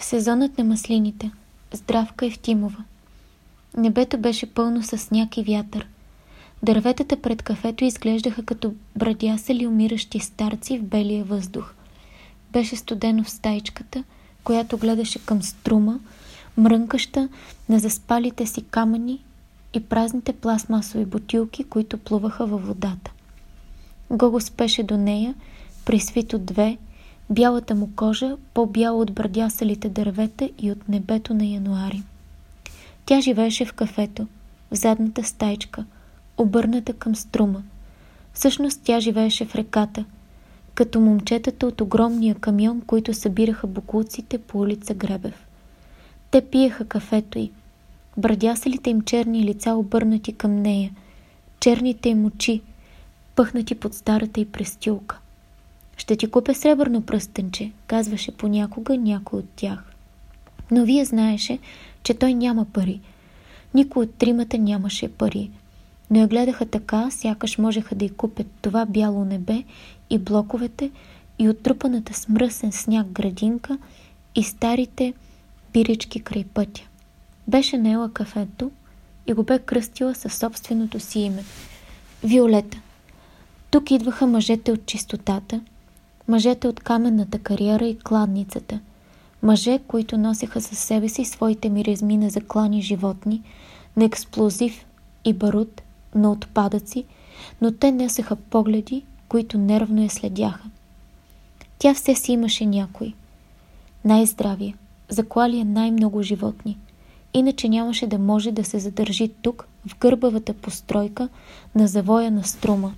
Сезонът на маслините. Здравка Евтимова. Небето беше пълно с сняг и вятър. Дърветата пред кафето изглеждаха като брадясали умиращи старци в белия въздух. Беше студено в стайчката, която гледаше към струма, мрънкаща на заспалите си камъни и празните пластмасови бутилки, които плуваха във водата. Гого спеше до нея, присвито две, бялата му кожа по-бяла от брадясалите дървета и от небето на януари. Тя живееше в кафето, в задната стайчка, обърната към струма. Всъщност тя живееше в реката, като момчетата от огромния камион, които събираха буклуците по улица Гребев. Те пиеха кафето й. Брадясалите им черни лица обърнати към нея, черните им очи, пъхнати под старата й престилка. Ще ти купя сребърно пръстенче, казваше понякога някой от тях. Но вие знаеше, че той няма пари. Никой от тримата нямаше пари. Но я гледаха така, сякаш можеха да й купят това бяло небе и блоковете и оттрупаната с мръсен сняг градинка и старите бирички край пътя. Беше наела кафето и го бе кръстила със собственото си име. Виолета. Тук идваха мъжете от чистотата – мъжете от каменната кариера и кладницата, мъже, които носеха със себе си своите миризми на заклани животни, на експлозив и барут, на отпадъци, но те несеха погледи, които нервно я следяха. Тя все си имаше някой. Най-здравия, заклалия най-много животни. Иначе нямаше да може да се задържи тук, в гърбавата постройка на завоя на струма.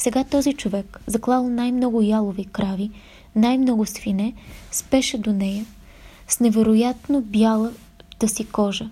Сега този човек, заклал най-много ялови крави, най-много свине, спеше до нея с невероятно бялата си кожа,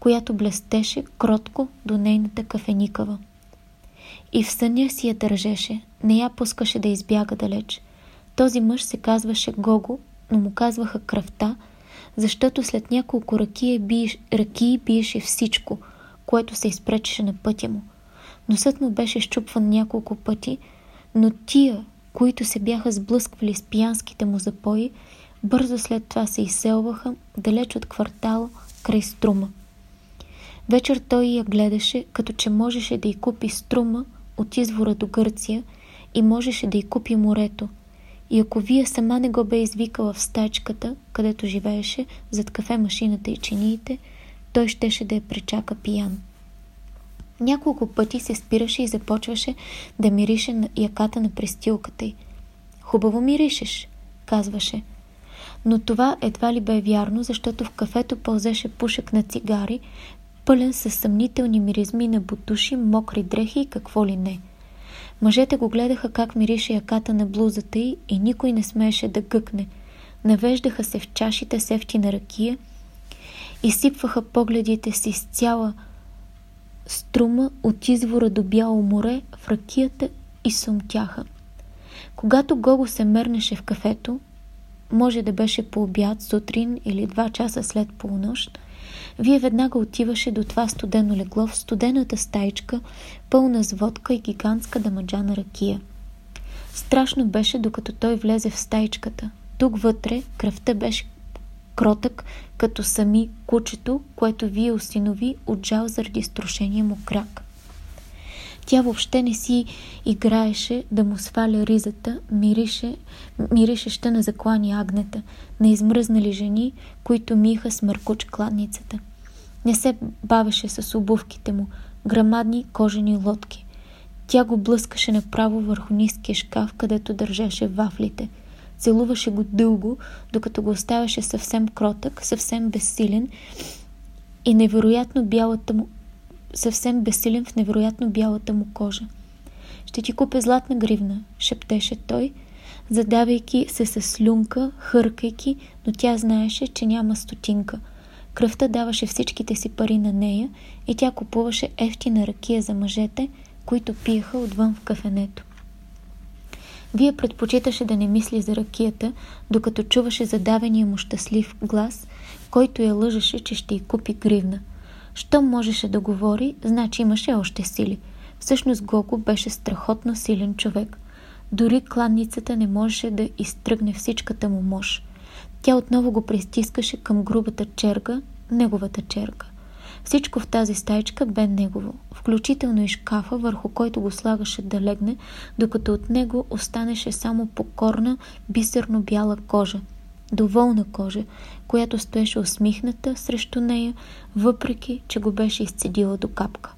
която блестеше кротко до нейната кафеникава. И в съня си я държеше, не я пускаше да избяга далеч. Този мъж се казваше Гого, но му казваха кръвта, защото след няколко ръки, биеш, ръки биеше всичко, което се изпречеше на пътя му – Носът му беше щупван няколко пъти, но тия, които се бяха сблъсквали с пиянските му запои, бързо след това се изселваха далеч от квартал край струма. Вечер той я гледаше, като че можеше да й купи струма от извора до Гърция и можеше да й купи морето. И ако вие сама не го бе извикала в стачката, където живееше, зад кафе машината и чиниите, той щеше да я пречака пиян. Няколко пъти се спираше и започваше да мирише на яката на престилката й. Хубаво миришеш, казваше. Но това едва ли бе вярно, защото в кафето пълзеше пушек на цигари, пълен с съмнителни миризми на бутуши, мокри дрехи и какво ли не. Мъжете го гледаха как мирише яката на блузата й и никой не смееше да гъкне. Навеждаха се в чашите с ефтина ракия, изсипваха погледите си с цяла струма от извора до Бяло море в ракията и сумтяха. Когато Гого се мернеше в кафето, може да беше по обяд, сутрин или два часа след полунощ, вие веднага отиваше до това студено легло в студената стайчка, пълна с водка и гигантска дамаджана ракия. Страшно беше, докато той влезе в стайчката. Тук вътре кръвта беше кротък, като сами кучето, което вие осинови от жал заради струшения му крак. Тя въобще не си играеше да му сваля ризата, мирише, миришеща на заклани агнета, на измръзнали жени, които миха с мъркуч кладницата. Не се бавеше с обувките му, грамадни кожени лодки. Тя го блъскаше направо върху ниския шкаф, където държеше вафлите – Целуваше го дълго, докато го оставаше съвсем кротък, съвсем безсилен и невероятно бялата му, съвсем безсилен в невероятно бялата му кожа. Ще ти купя златна гривна, шептеше той, задавайки се с слюнка, хъркайки, но тя знаеше, че няма стотинка. Кръвта даваше всичките си пари на нея и тя купуваше ефтина ракия за мъжете, които пиеха отвън в кафенето. Вие предпочиташе да не мисли за ракията, докато чуваше задавения му щастлив глас, който я лъжеше, че ще й купи гривна. Щом можеше да говори, значи имаше още сили. Всъщност Гого беше страхотно силен човек. Дори кланницата не можеше да изтръгне всичката му мощ. Тя отново го пристискаше към грубата черга, неговата черга. Всичко в тази стайчка бе негово, включително и шкафа, върху който го слагаше да легне, докато от него останеше само покорна, бисерно бяла кожа, доволна кожа, която стоеше усмихната срещу нея, въпреки, че го беше изцедила до капка.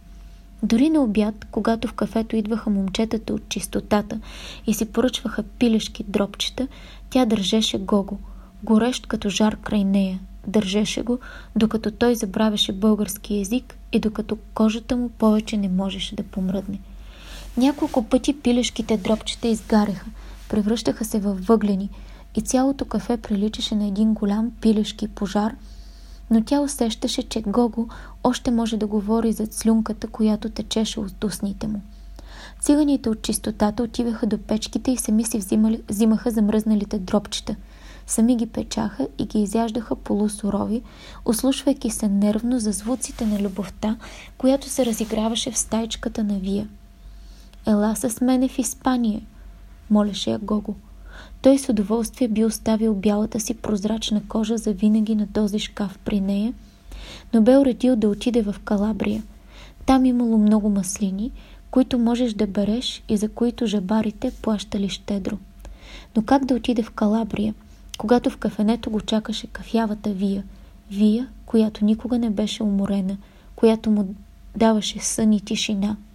Дори на обяд, когато в кафето идваха момчетата от чистотата и си поръчваха пилешки дропчета, тя държеше Гого, горещ като жар край нея. Държеше го, докато той забравяше български язик и докато кожата му повече не можеше да помръдне. Няколко пъти пилешките дропчета изгаряха, превръщаха се във въглени и цялото кафе приличаше на един голям пилешки пожар – но тя усещаше, че Гого още може да говори за слюнката, която течеше от устните му. Циганите от чистотата отиваха до печките и сами си взимали, взимаха замръзналите дропчета. Сами ги печаха и ги изяждаха полусурови, ослушвайки се нервно за звуците на любовта, която се разиграваше в стайчката на Вия. «Ела с мене в Испания», молеше я Гого. Той с удоволствие би оставил бялата си прозрачна кожа за винаги на този шкаф при нея, но бе уредил да отиде в Калабрия. Там имало много маслини, които можеш да береш и за които жабарите плащали щедро. Но как да отиде в Калабрия, когато в кафенето го чакаше кафявата Вия? Вия, която никога не беше уморена, която му даваше сън и тишина –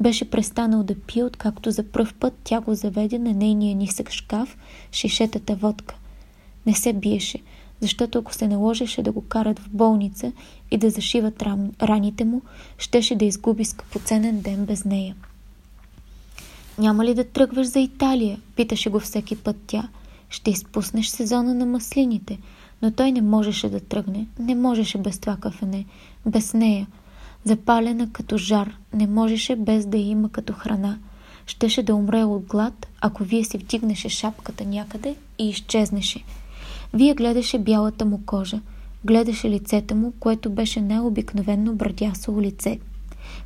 беше престанал да пие, откакто за пръв път тя го заведе на нейния нисък шкаф, шишетата водка. Не се биеше, защото ако се наложеше да го карат в болница и да зашиват ран, раните му, щеше да изгуби скъпоценен ден без нея. Няма ли да тръгваш за Италия? Питаше го всеки път тя. Ще изпуснеш сезона на маслините. Но той не можеше да тръгне. Не можеше без това кафене. Без нея запалена като жар, не можеше без да има като храна. Щеше да умре от глад, ако вие си вдигнеше шапката някъде и изчезнеше. Вие гледаше бялата му кожа, гледаше лицето му, което беше най-обикновено брадясово лице.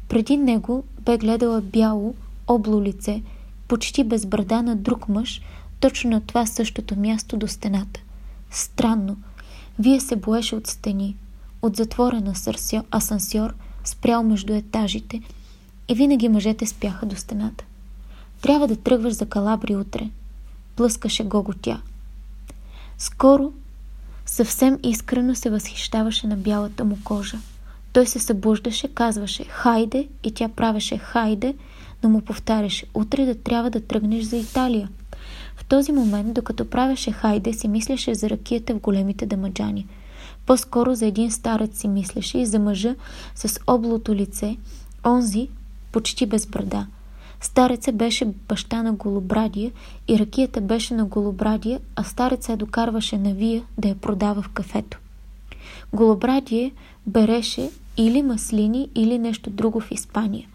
Преди него бе гледала бяло, обло лице, почти без брада на друг мъж, точно на това същото място до стената. Странно. Вие се боеше от стени, от затворен асансьор – спрял между етажите и винаги мъжете спяха до стената. Трябва да тръгваш за Калабри утре. Плъскаше Гого тя. Скоро съвсем искрено се възхищаваше на бялата му кожа. Той се събуждаше, казваше «Хайде» и тя правеше «Хайде», но му повтаряше «Утре да трябва да тръгнеш за Италия». В този момент, докато правеше «Хайде», си мислеше за ракията в големите дамаджани – по-скоро за един старец си мислеше и за мъжа с облото лице, онзи почти без брада. Стареца беше баща на Голобрадия и ракията беше на Голобрадия, а стареца я докарваше на вия да я продава в кафето. Голобрадие береше или маслини, или нещо друго в Испания.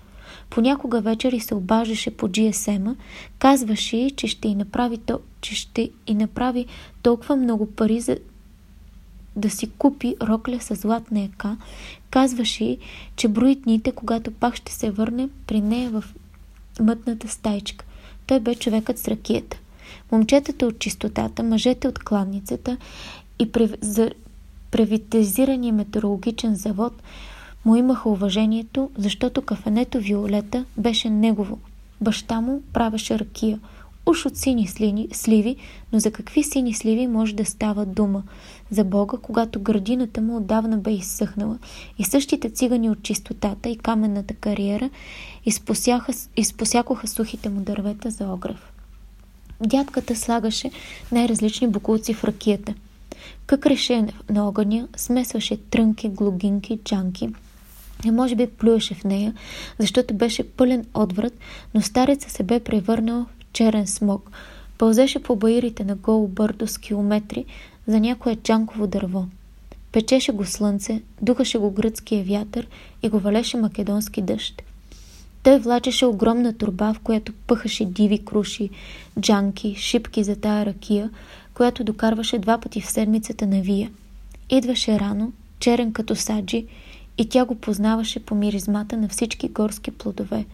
Понякога вечери се обаждаше по GSM-а, казваше че ще й направи, то, че ще й направи толкова много пари за да си купи рокля с златна ека, казваше че брои дните, когато пак ще се върне при нея в мътната стайчка. Той бе човекът с ракията. Момчетата от чистотата, мъжете от кладницата и за превитизирания метеорологичен завод му имаха уважението, защото кафенето Виолета беше негово. Баща му правеше ракия – уж от сини слини, сливи, но за какви сини сливи може да става дума? За Бога, когато градината му отдавна бе изсъхнала и същите цигани от чистотата и каменната кариера изпосякоха сухите му дървета за огрев. Дядката слагаше най-различни букулци в ракията. Къкреше на огъня, смесваше трънки, глугинки, джанки – и може би плюеше в нея, защото беше пълен отврат, но стареца се бе превърнал черен смог, пълзеше по баирите на голо бърдо с километри за някое джанково дърво. Печеше го слънце, духаше го гръцкия вятър и го валеше македонски дъжд. Той влачеше огромна турба, в която пъхаше диви круши, джанки, шипки за тая ракия, която докарваше два пъти в седмицата на Вия. Идваше рано, черен като саджи, и тя го познаваше по миризмата на всички горски плодове,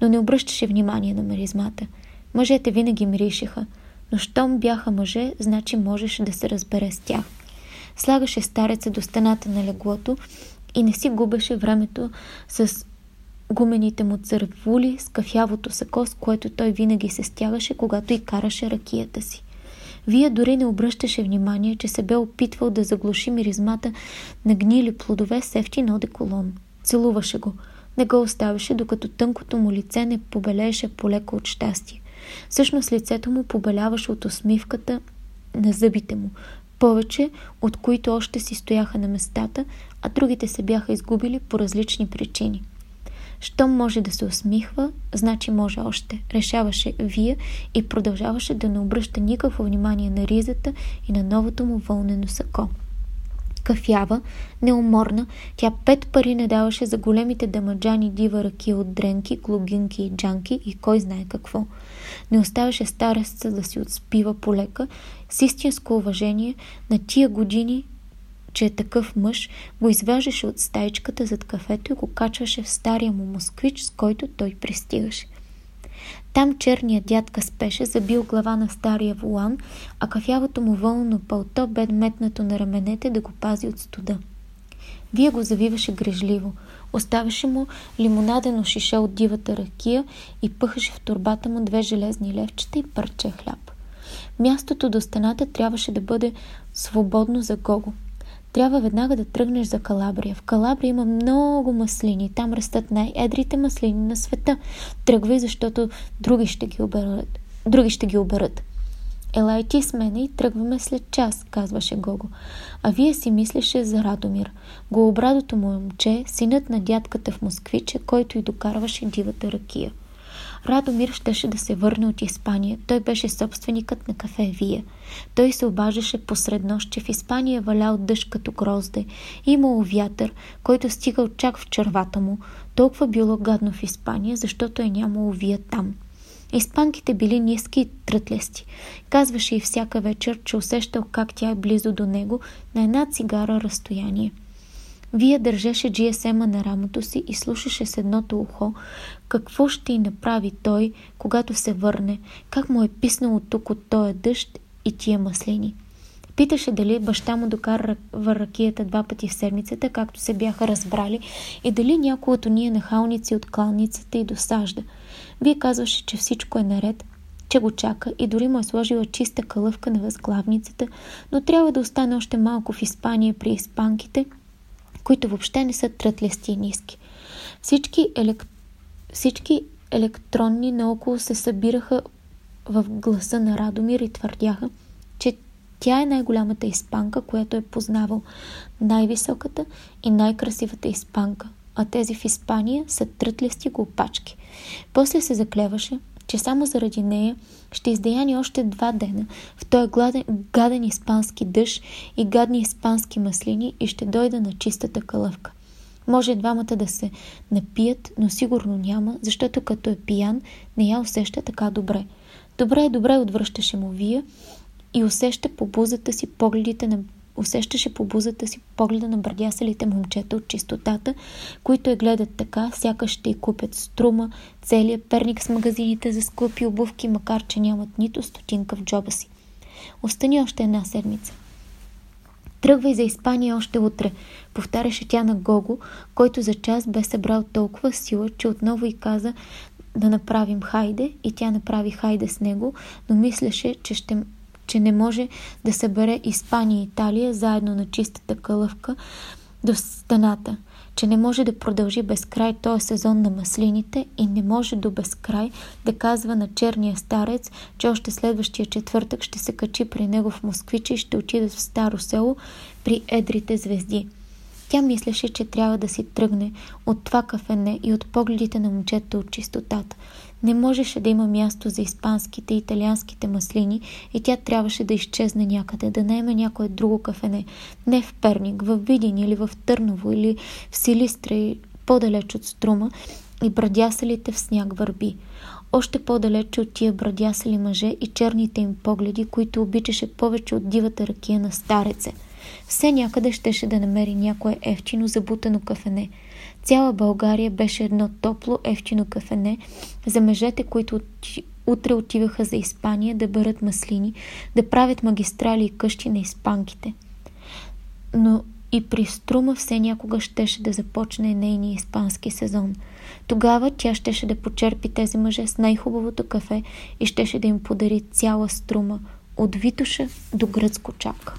но не обръщаше внимание на миризмата – Мъжете винаги миришеха, но щом бяха мъже, значи можеше да се разбере с тях. Слагаше стареца до стената на леглото и не си губеше времето с гумените му цървули, с кафявото сако, с което той винаги се стягаше, когато и караше ракията си. Вие дори не обръщаше внимание, че се бе опитвал да заглуши миризмата на гнили плодове с ефтин одеколон. Целуваше го. Не го оставяше, докато тънкото му лице не побелееше полеко от щастие. Всъщност лицето му побеляваше от усмивката на зъбите му, повече от които още си стояха на местата, а другите се бяха изгубили по различни причини. Щом може да се усмихва, значи може още. Решаваше Вие и продължаваше да не обръща никакво внимание на ризата и на новото му вълнено сако. Кафява, неуморна, тя пет пари не даваше за големите дамаджани дива ръки от дренки, глугинки и джанки и кой знае какво. Не оставяше стареца да си отспива полека, с истинско уважение на тия години че е такъв мъж, го изваждаше от стайчката зад кафето и го качваше в стария му москвич, с който той пристигаше. Там черният дядка спеше, забил глава на стария волан, а кафявото му вълно пълто бе метнато на раменете да го пази от студа. Вие го завиваше грежливо. Оставяше му лимонадено шише от дивата ракия и пъхаше в турбата му две железни левчета и парче хляб. Мястото до стената трябваше да бъде свободно за Гого трябва веднага да тръгнеш за Калабрия. В Калабрия има много маслини. Там растат най-едрите маслини на света. Тръгвай, защото други ще ги оберат. Други ще ги оберат. Елай ти с мене и тръгваме след час, казваше Гого. А вие си мислеше за Радомир. Голобрадото му момче, синът на дядката в Москвиче, който и докарваше дивата ракия. Радомир щеше да се върне от Испания. Той беше собственикът на кафе Вия. Той се обаждаше посред нощ, че в Испания валял дъжд като грозде. Имало вятър, който стигал чак в червата му. Толкова било гадно в Испания, защото е нямало Вия там. Испанките били ниски и трътлести. Казваше и всяка вечер, че усещал как тя е близо до него на една цигара разстояние. Вие държеше GSM-а на рамото си и слушаше с едното ухо какво ще й направи той, когато се върне, как му е писнало тук от този дъжд и тия маслини. Питаше дали баща му докара ракията два пъти в седмицата, както се бяха разбрали, и дали някой от уния нахалници от кланницата и досажда. Вие казваше, че всичко е наред, че го чака и дори му е сложила чиста калъвка на възглавницата, но трябва да остане още малко в Испания при испанките – които въобще не са трътлести и ниски. Всички, елек... Всички електронни наоколо се събираха в гласа на Радомир и твърдяха, че тя е най-голямата испанка, която е познавал, най-високата и най-красивата испанка, а тези в Испания са трътлести глупачки. После се заклеваше, че само заради нея ще издаяни още два дена в този гладен, гаден испански дъжд и гадни испански маслини и ще дойда на чистата калъвка. Може двамата да се напият, но сигурно няма, защото като е пиян, не я усеща така добре. Добре, добре, отвръщаше му вие и усеща по бузата си погледите на усещаше по бузата си погледа на бърдясалите момчета от чистотата, които я гледат така, сякаш ще й купят струма, целият перник с магазините за скъпи обувки, макар че нямат нито стотинка в джоба си. Остани още една седмица. Тръгвай за Испания още утре, повтаряше тя на Гого, който за час бе събрал толкова сила, че отново й каза да направим хайде и тя направи хайде с него, но мислеше, че ще че не може да събере Испания и Италия заедно на чистата кълъвка до стената, че не може да продължи безкрай този сезон на маслините и не може до безкрай да казва на черния старец, че още следващия четвъртък ще се качи при него в Москвичи и ще отидат в Старо село при едрите звезди. Тя мислеше, че трябва да си тръгне от това кафене и от погледите на момчета от чистотата. Не можеше да има място за испанските и италианските маслини и тя трябваше да изчезне някъде, да наеме някое друго кафене. Не в Перник, в Видин или в Търново или в Силистра и по-далеч от Струма и брадясалите в сняг върби. Още по-далече от тия брадясали мъже и черните им погледи, които обичаше повече от дивата ракия на стареце. Все някъде щеше да намери някое ефтино забутано кафене – Цяла България беше едно топло, ефтино кафене за мъжете, които Утре отиваха за Испания да бърят маслини, да правят магистрали и къщи на испанките. Но и при Струма все някога щеше да започне нейния испански сезон. Тогава тя щеше да почерпи тези мъже с най-хубавото кафе и щеше да им подари цяла Струма, от Витуша до Гръцко чака.